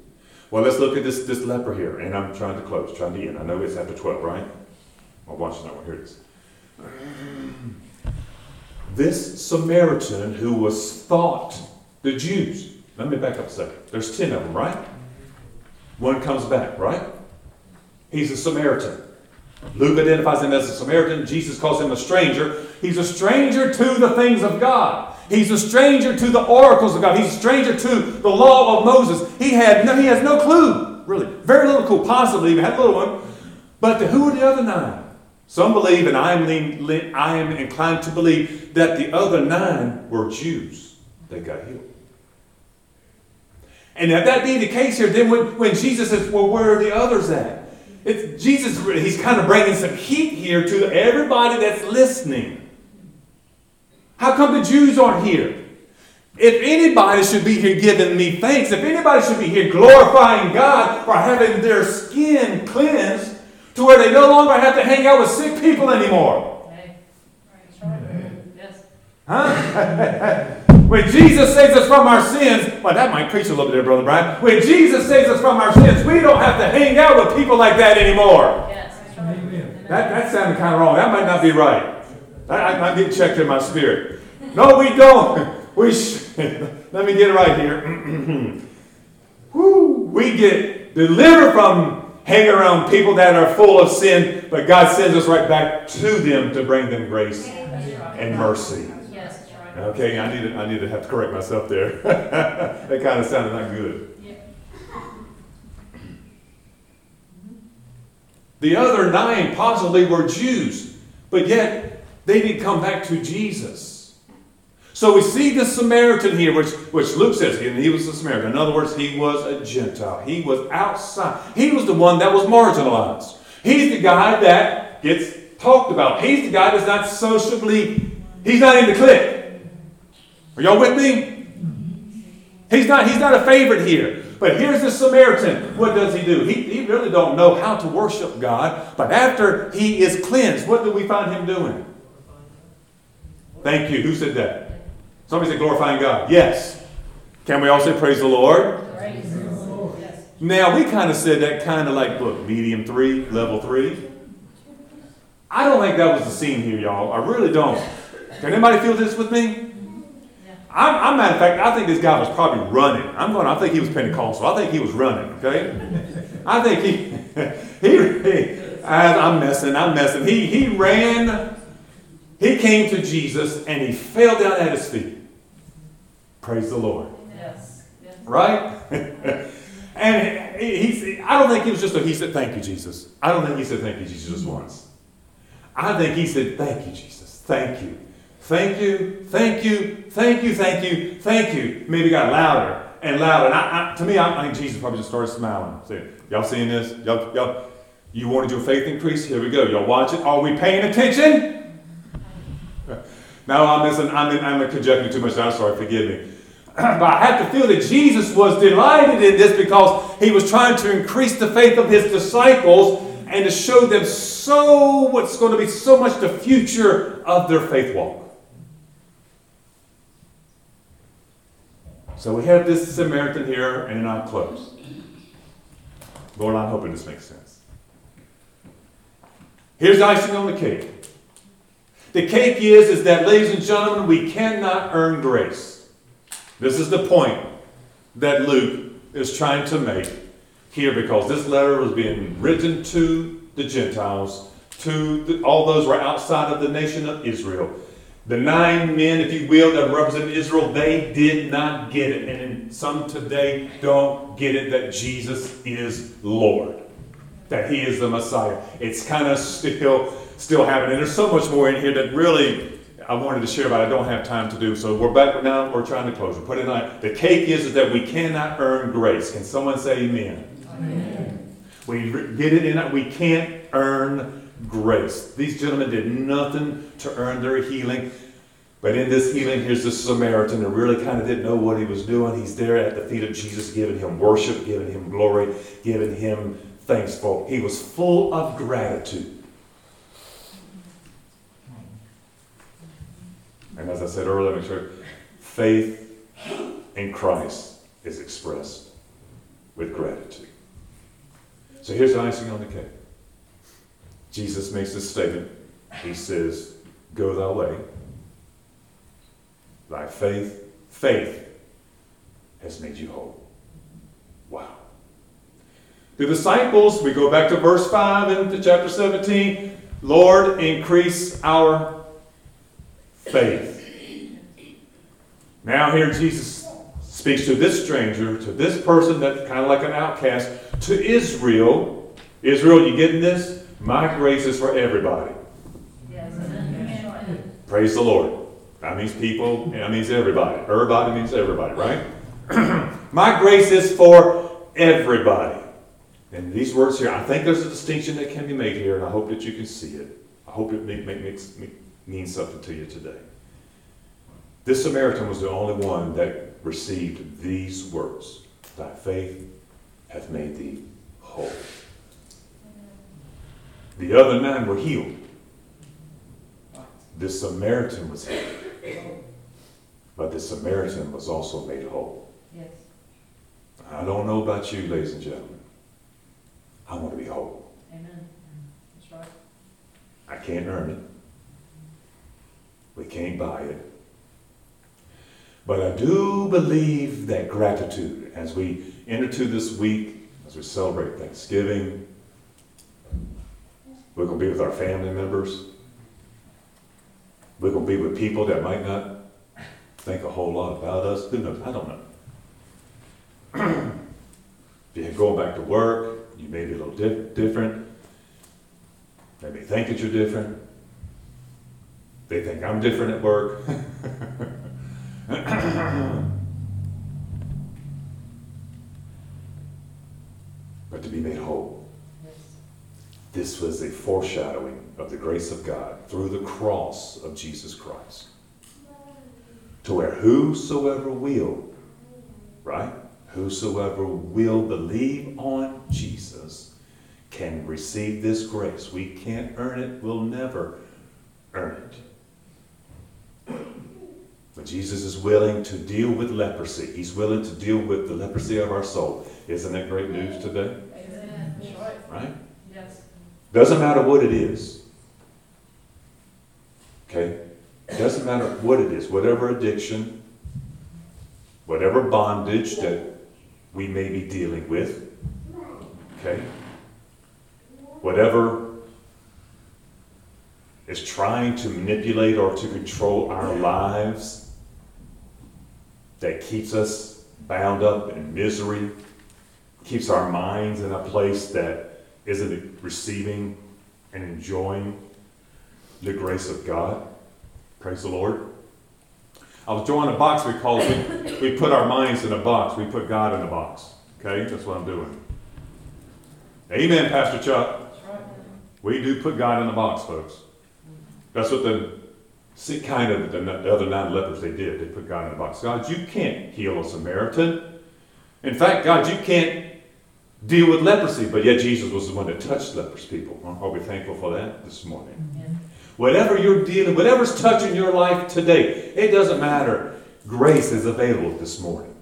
Well, let's look at this, this leper here, and I'm trying to close, trying to end. I know it's after 12, right? My watch is not going to hear this. Samaritan who was thought, the Jews, let me back up a second. There's 10 of them, right? One comes back, right? He's a Samaritan. Luke identifies him as a Samaritan. Jesus calls him a stranger. He's a stranger to the things of God. He's a stranger to the oracles of God. He's a stranger to the law of Moses. He had no, he has no clue, really. Very little clue, possibly even had a little one. But the, who are the other nine? Some believe, and I am, lean, I am inclined to believe, that the other nine were Jews that got healed. And if that be the case here, then when, when Jesus says, well, where are the others at? It's, Jesus, he's kind of bringing some heat here to everybody that's listening. How come the Jews aren't here? If anybody should be here giving me thanks, if anybody should be here glorifying God for having their skin cleansed to where they no longer have to hang out with sick people anymore. Yes. Huh? when Jesus saves us from our sins, well, that might preach a little bit there, Brother Brian. When Jesus saves us from our sins, we don't have to hang out with people like that anymore. Yes, right. That, that sounded kind of wrong. That might not be right. I, I, I get checked in my spirit. No, we don't. We sh- let me get it right here. We get delivered from hanging around people that are full of sin, but God sends us right back to them to bring them grace and mercy. Okay, I need to, I need to have to correct myself there. that kind of sounded not good. The other nine possibly were Jews, but yet they didn't come back to Jesus. So we see the Samaritan here, which, which Luke says, and he was a Samaritan. In other words, he was a Gentile. He was outside. He was the one that was marginalized. He's the guy that gets talked about. He's the guy that's not sociably, he's not in the clique. Are y'all with me? He's not, he's not a favorite here. But here's the Samaritan. What does he do? He, he really don't know how to worship God. But after he is cleansed, what do we find him doing? Thank you. Who said that? Somebody said glorifying God. Yes. Can we all say praise the Lord? Praise the Lord. Yes. Now, we kind of said that kind of like, look, medium three, level three. I don't think that was the scene here, y'all. I really don't. Can anybody feel this with me? I'm, I'm matter of fact, I think this guy was probably running. I'm going. I think he was Pentecostal. I think he was running. Okay, I think he he. he I- I'm messing. I'm messing. He he ran. He came to Jesus and he fell down at his feet. Praise the Lord. Yes. Yes. Right? and he, he, I don't think it was just a he said, Thank you, Jesus. I don't think he said, Thank you, Jesus, once. I think he said, Thank you, Jesus. Thank you. Thank you. Thank you. Thank you. Thank you. Thank you. Maybe got louder and louder. And I, I, to me, I, I think Jesus probably just started smiling. Saying, Y'all seeing this? Y'all, y'all, you wanted your faith increase? Here we go. Y'all watch it. Are we paying attention? No, I'm missing. I'm, in, I'm conjecturing too much. I'm sorry. Forgive me. but I have to feel that Jesus was delighted in this because he was trying to increase the faith of his disciples and to show them so what's going to be so much the future of their faith walk. So we have this Samaritan here, and I'll close. Lord, I'm hoping this makes sense. Here's icing on the cake. The cake is, is that, ladies and gentlemen, we cannot earn grace. This is the point that Luke is trying to make here because this letter was being written to the Gentiles, to the, all those who are outside of the nation of Israel. The nine men, if you will, that represent Israel, they did not get it. And some today don't get it that Jesus is Lord, that He is the Messiah. It's kind of still, still happening. There's so much more in here that really I wanted to share, but I don't have time to do. So we're back now. We're trying to close. We put it on. The cake is, is that we cannot earn grace. Can someone say Amen? Amen. We get it in. We can't earn grace. These gentlemen did nothing to earn their healing. But in this healing, here's the Samaritan who really kind of didn't know what he was doing. He's there at the feet of Jesus, giving him worship, giving him glory, giving him thanks for. He was full of gratitude. And as I said earlier, sure faith in Christ is expressed with gratitude. So here's the icing on the cake. Jesus makes this statement. He says, Go thy way. Thy faith, faith has made you whole. Wow. The disciples, we go back to verse 5 into chapter 17. Lord, increase our faith. Now, here Jesus speaks to this stranger, to this person that's kind of like an outcast, to Israel. Israel, you getting this? My grace is for everybody. Yes. Praise the Lord. That means people, that means everybody. Everybody means everybody, right? My grace is for everybody. And these words here, I think there's a distinction that can be made here, and I hope that you can see it. I hope it make, make, makes, make, means something to you today. This Samaritan was the only one that received these words Thy faith hath made thee whole. The other nine were healed. This Samaritan was healed. But the Samaritan was also made whole. Yes. I don't know about you, ladies and gentlemen. I want to be whole. Amen. That's right. I can't earn it. We can't buy it. But I do believe that gratitude, as we enter to this week, as we celebrate Thanksgiving, we're going to be with our family members. We're going to be with people that might not think a whole lot about us. Who knows? I don't know. if you're going back to work, you may be a little di- different. They may think that you're different. They think I'm different at work. but to be made whole. This was a foreshadowing of the grace of God through the cross of Jesus Christ. To where whosoever will, right? Whosoever will believe on Jesus can receive this grace. We can't earn it, we'll never earn it. But Jesus is willing to deal with leprosy. He's willing to deal with the leprosy of our soul. Isn't that great news today? Amen. Right. Right? Yes. Doesn't matter what it is. Okay? Doesn't matter what it is, whatever addiction, whatever bondage that we may be dealing with. Okay? Whatever is trying to manipulate or to control our lives that keeps us bound up in misery, keeps our minds in a place that isn't receiving and enjoying the grace of God. Praise the Lord. I was drawing a box because we, we put our minds in a box. We put God in a box. Okay? That's what I'm doing. Amen, Pastor Chuck. Right. We do put God in a box, folks. That's what the see, kind of the, the other nine lepers they did. They put God in a box. God, you can't heal a Samaritan. In fact, God, you can't deal with leprosy. But yet Jesus was the one that touched lepers people. Are we thankful for that this morning? Yeah. Whatever you're dealing, whatever's touching your life today, it doesn't matter. Grace is available this morning.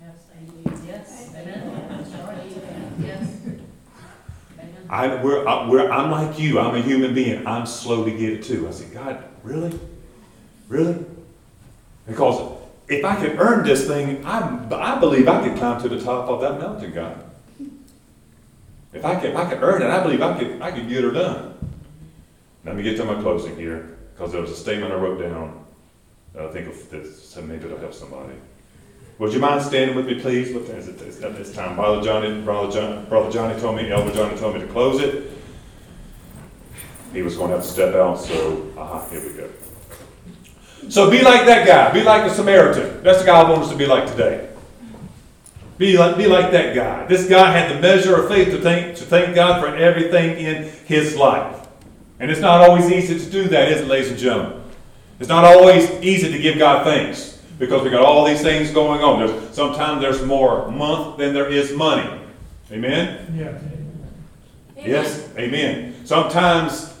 Yes, amen. Yes, amen. That's right. Yes. Amen. I, we're, I, we're, I'm like you. I'm a human being. I'm slow to get it too. I said, God, really? Really? Because if I could earn this thing, I, I believe I could climb to the top of that mountain, God. If I could, I could earn it, I believe I could, I could get her done. Let me get to my closing here, because there was a statement I wrote down. that I think of this, maybe it'll help somebody. Would you mind standing with me, please? It? At this time. Brother Johnny, Brother John, Brother Johnny told me, Elder Johnny told me to close it. He was going to have to step out, so aha, here we go. So be like that guy. Be like the Samaritan. That's the guy I want us to be like today. Be like, be like that guy. This guy had the measure of faith to thank, to thank God for everything in his life. And it's not always easy to do that, is it, ladies and gentlemen? It's not always easy to give God thanks because we got all these things going on. There's, sometimes there's more month than there is money. Amen? Yeah. Yes, amen. Sometimes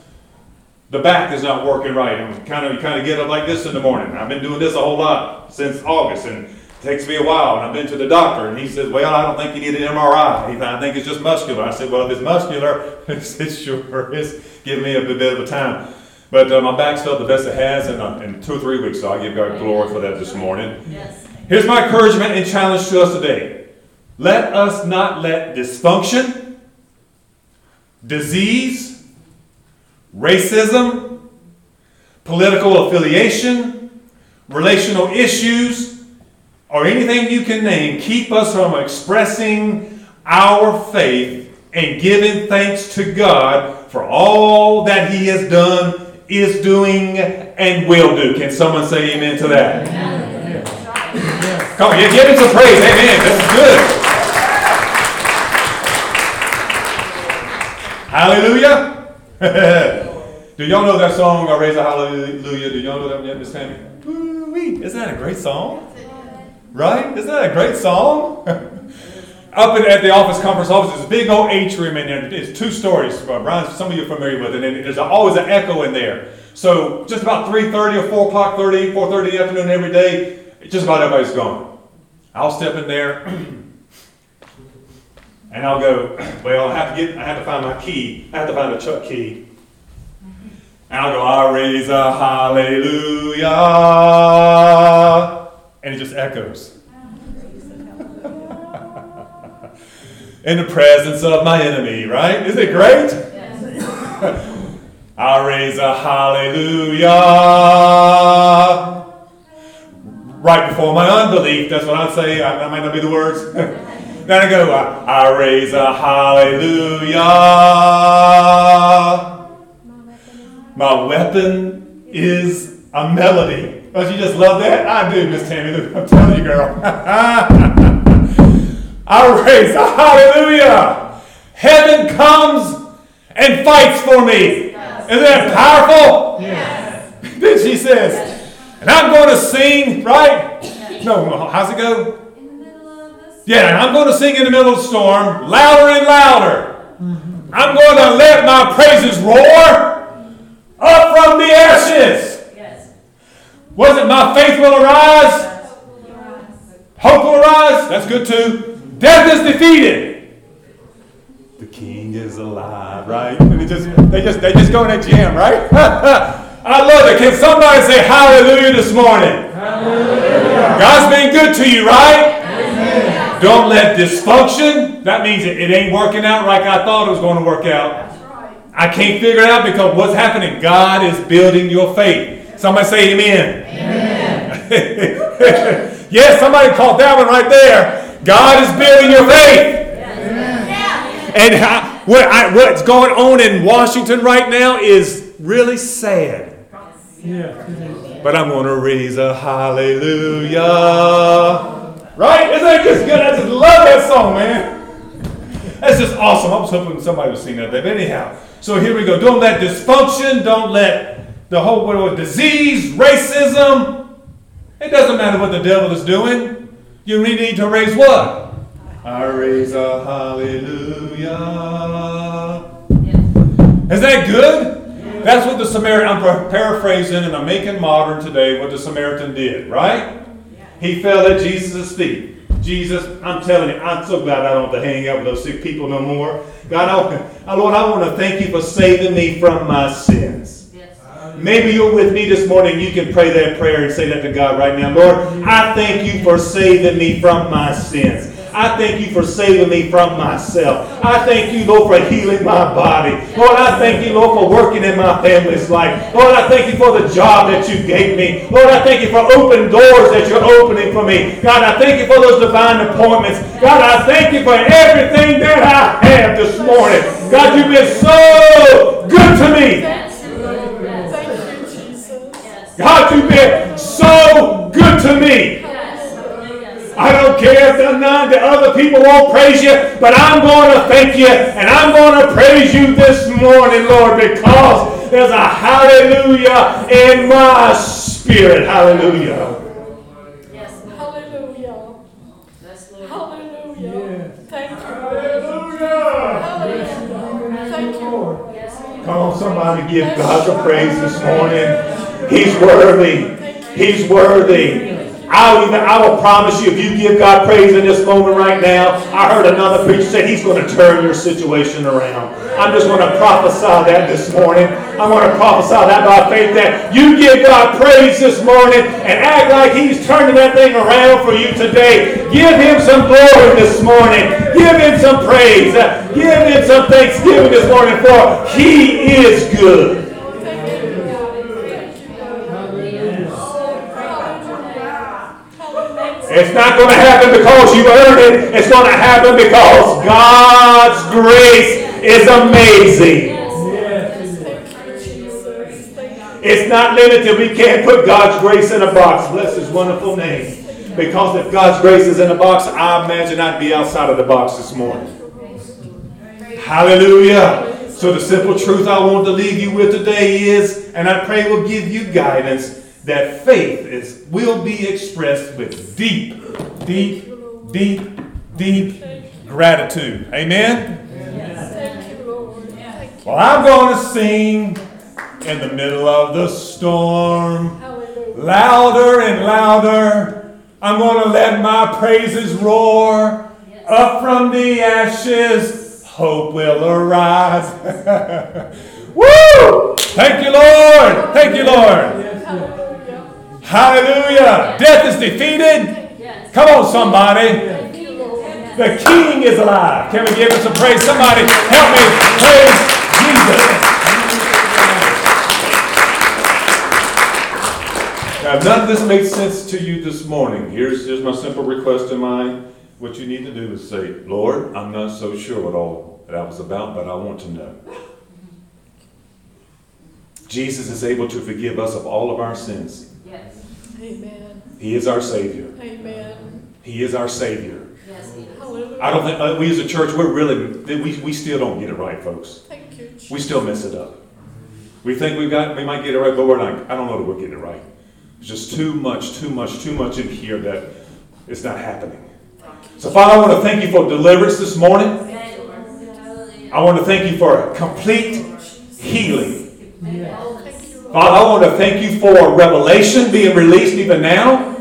the back is not working right. I'm kind of you kind of get up like this in the morning. I've been doing this a whole lot since August, and it takes me a while. And I've been to the doctor, and he says, "Well, I don't think you need an MRI. He- I think it's just muscular." I said, "Well, if it's muscular, it sure is giving me a bit of a time." But uh, my back's felt the best it has in, uh, in two or three weeks, so I give God glory for that this morning. Yes. Here's my encouragement and challenge to us today. Let us not let dysfunction, disease, racism, political affiliation, relational issues, or anything you can name keep us from expressing our faith and giving thanks to God for all that He has done, is doing, and will do. Can someone say amen to that? Right. Come on, give him some praise. Amen. This is good. Hallelujah. Do y'all know that song, I Raise a Hallelujah? Do y'all know that yet, Miss Tammy? Isn't that a great song? Right? Isn't that a great song? Up in, at the office, conference office, there's a big old atrium in there. It's two stories. Uh, Brian, some of you are familiar with it. And there's always an echo in there. So just about 3.30 or 4 o'clock 30, 4.30 in the afternoon every day, just about everybody's gone. I'll step in there and I'll go, well, I have to get, I have to find my key. I have to find a Chuck key. And I'll go, I raise a hallelujah. And it just echoes. In the presence of my enemy, right? Isn't it great? Yes. I raise a hallelujah. Right before my unbelief, that's what I'd say. I- That might not be the words. then I go, I, I raise a hallelujah. My weapon is a melody. Don't you just love that? I do, Miss Tammy. I'm telling you, girl. I raise a hallelujah. Heaven comes and fights for me. Isn't that powerful? Yes. Then she says, and I'm going to sing, right? No, how's it go? In the middle of us. Yeah, and I'm going to sing in the middle of the storm, louder and louder. Mm-hmm. I'm going to let my praises roar up from the ashes. Yes. Was it my faith will arise? Yes. Hope will arise. That's good too. Death is defeated. The king is alive, right? And they just they just they just go in that jam, right? I love it. Can somebody say hallelujah this morning? Hallelujah. God's been good to you, right? Amen. Don't let dysfunction, that means it, it ain't working out like I thought it was going to work out. That's right. I can't figure it out because what's happening? God is building your faith. Somebody say amen. Amen. yes, somebody caught that one right there. God is building your faith. And I, What I, what's going on in Washington right now is really sad. But I'm going to raise a hallelujah. Right? Isn't that just good? I just love that song, man. That's just awesome. I was hoping somebody would sing that. But anyhow, so here we go. Don't let dysfunction, don't let the whole world disease, racism. It doesn't matter what the devil is doing. You really need to raise what? I raise a hallelujah. Is that good? That's what the Samaritan, I'm paraphrasing and I'm making modern today what the Samaritan did, right? He fell at Jesus' feet. Jesus, I'm telling you, I'm so glad I don't have to hang out with those sick people no more. God, I, Lord, I want to thank you for saving me from my sins. Maybe you're with me this morning. You can pray that prayer and say that to God right now. Lord, I thank you for saving me from my sins. I thank you for saving me from myself. I thank you, Lord, for healing my body. Lord, I thank you, Lord, for working in my family's life. Lord, I thank you for the job that you gave me. Lord, I thank you for open doors that you're opening for me. God, I thank you for those divine appointments. God, I thank you for everything that I have this morning. God, you've been so good to me. God, you've been so good to me. I don't care if the, none, the other people won't praise you, but I'm going to thank you and I'm going to praise you this morning, Lord, because there's a hallelujah in my spirit. Hallelujah. Yes. Hallelujah. Yes, Lord. Hallelujah. Thank you. Hallelujah. Hallelujah. Thank you. Yes. Come on, somebody give God the praise this morning. He's worthy. He's worthy. I'll even I will promise you if you give God praise in this moment right now, I heard another preacher say he's going to turn your situation around. I'm just going to prophesy that this morning. I'm going to prophesy that by faith that you give God praise this morning and act like he's turning that thing around for you today. Give him some glory this morning. Give him some praise. Give him some thanksgiving this morning for he is good. It's not going to happen because you earned it. It's going to happen because God's grace is amazing. It's not limited. We can't put God's grace in a box. Bless his wonderful name. Because if God's grace is in a box, I imagine I'd be outside of the box this morning. Hallelujah. So the simple truth I want to leave you with today is, and I pray will give you guidance, that faith is will be expressed with deep, deep, deep, deep gratitude. Amen. Well, I'm going to sing in the middle of the storm, louder and louder. I'm going to let my praises roar up from the ashes. Hope will arise. Woo! Thank you, Lord. Thank you, Lord. Hallelujah. Hallelujah. Death is defeated. Yes. Come on, somebody. Thank. The King is alive. Can we give him some praise? Somebody help me praise Jesus. Now, if none of this makes sense to you this morning, here's, here's my simple request in mind. What you need to do is say, Lord, I'm not so sure what all that I was about, but I want to know. Jesus is able to forgive us of all of our sins. Yes. Amen. He is our Savior. Amen. He is our Savior. Yes, he is. Hallelujah. I don't think, uh, we as a church, we're really, we, we still don't get it right, folks. Thank you, Jesus. We still mess it up. We think we've got, we might get it right, but we're not, I don't know that we're getting it right. There's just too much, too much, too much in here that it's not happening. So Father, I want to thank you for deliverance this morning. Yes, Lord. Hallelujah. I want to thank you for complete healing. Father, I want to thank you for revelation being released even now.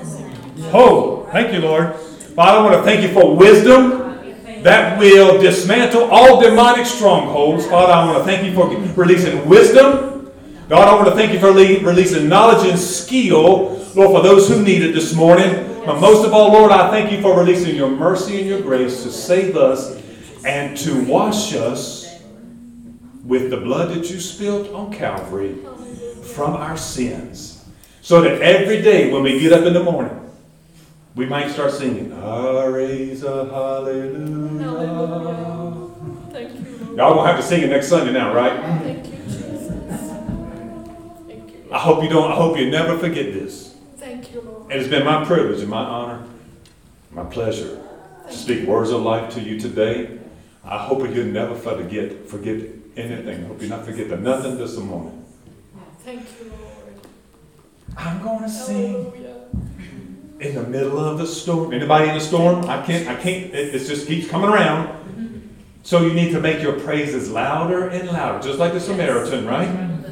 Oh, thank you, Lord. Father, I want to thank you for wisdom that will dismantle all demonic strongholds. Father, I want to thank you for releasing wisdom. God, I want to thank you for releasing knowledge and skill, Lord, for those who need it this morning. But most of all, Lord, I thank you for releasing your mercy and your grace to save us and to wash us with the blood that you spilled on Calvary from our sins. So that every day when we get up in the morning, we might start singing, I raise a hallelujah. Hallelujah. Thank you, Lord. Y'all gonna have to sing it next Sunday now, right? Thank you, Jesus. Thank you. I hope you don't, I hope you never forget this. Thank you, Lord. And it's been my privilege and my honor, my pleasure to speak words of life to you today. I hope you'll never forget, forget anything. I hope you not forget the nothing this morning. Thank you, Lord. I'm gonna sing in the middle of the storm. Anybody in the storm? I can't, I can't, it, it just keeps coming around. So you need to make your praises louder and louder, just like the Samaritan, right?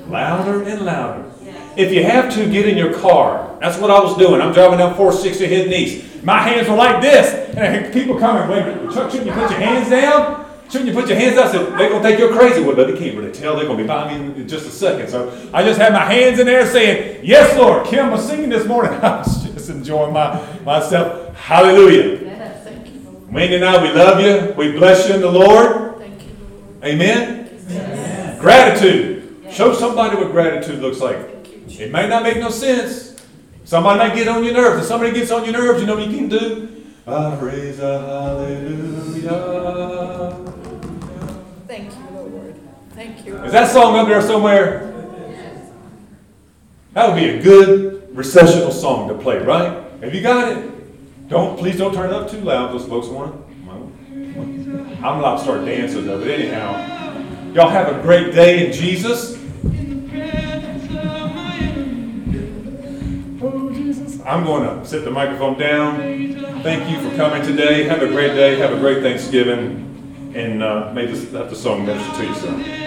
Louder and louder. If you have to, get in your car. That's what I was doing. I'm driving down 460 hitting east. My hands were like this. And people coming, wait, a minute, Chuck, shouldn't you put your hands down? Shouldn't you put your hands up? Said, they're going to think you're crazy. Well, they can't really tell. They're going to be by me in just a second. So I just had my hands in there saying, Yes, Lord. Kim was singing this morning. I was just enjoying my, myself. Hallelujah. Yes. Thank you, Lord. Wendy and I, we love you. We bless you in the Lord. Thank you, Lord. Amen. Gratitude. Show somebody what gratitude looks like. Thank you, It may not make no sense. Somebody might get on your nerves. If somebody gets on your nerves, you know what you can do? I raise a hallelujah. Thank you. Is that song up there somewhere? That would be a good recessional song to play, right? Have you got it? Don't please don't turn it up too loud. Those folks want. I'm allowed to start dancing though, but anyhow, y'all have a great day in Jesus. I'm going to sit the microphone down. Thank you for coming today. Have a great day. Have a great Thanksgiving. And uh, may this, let the song minister to you, son.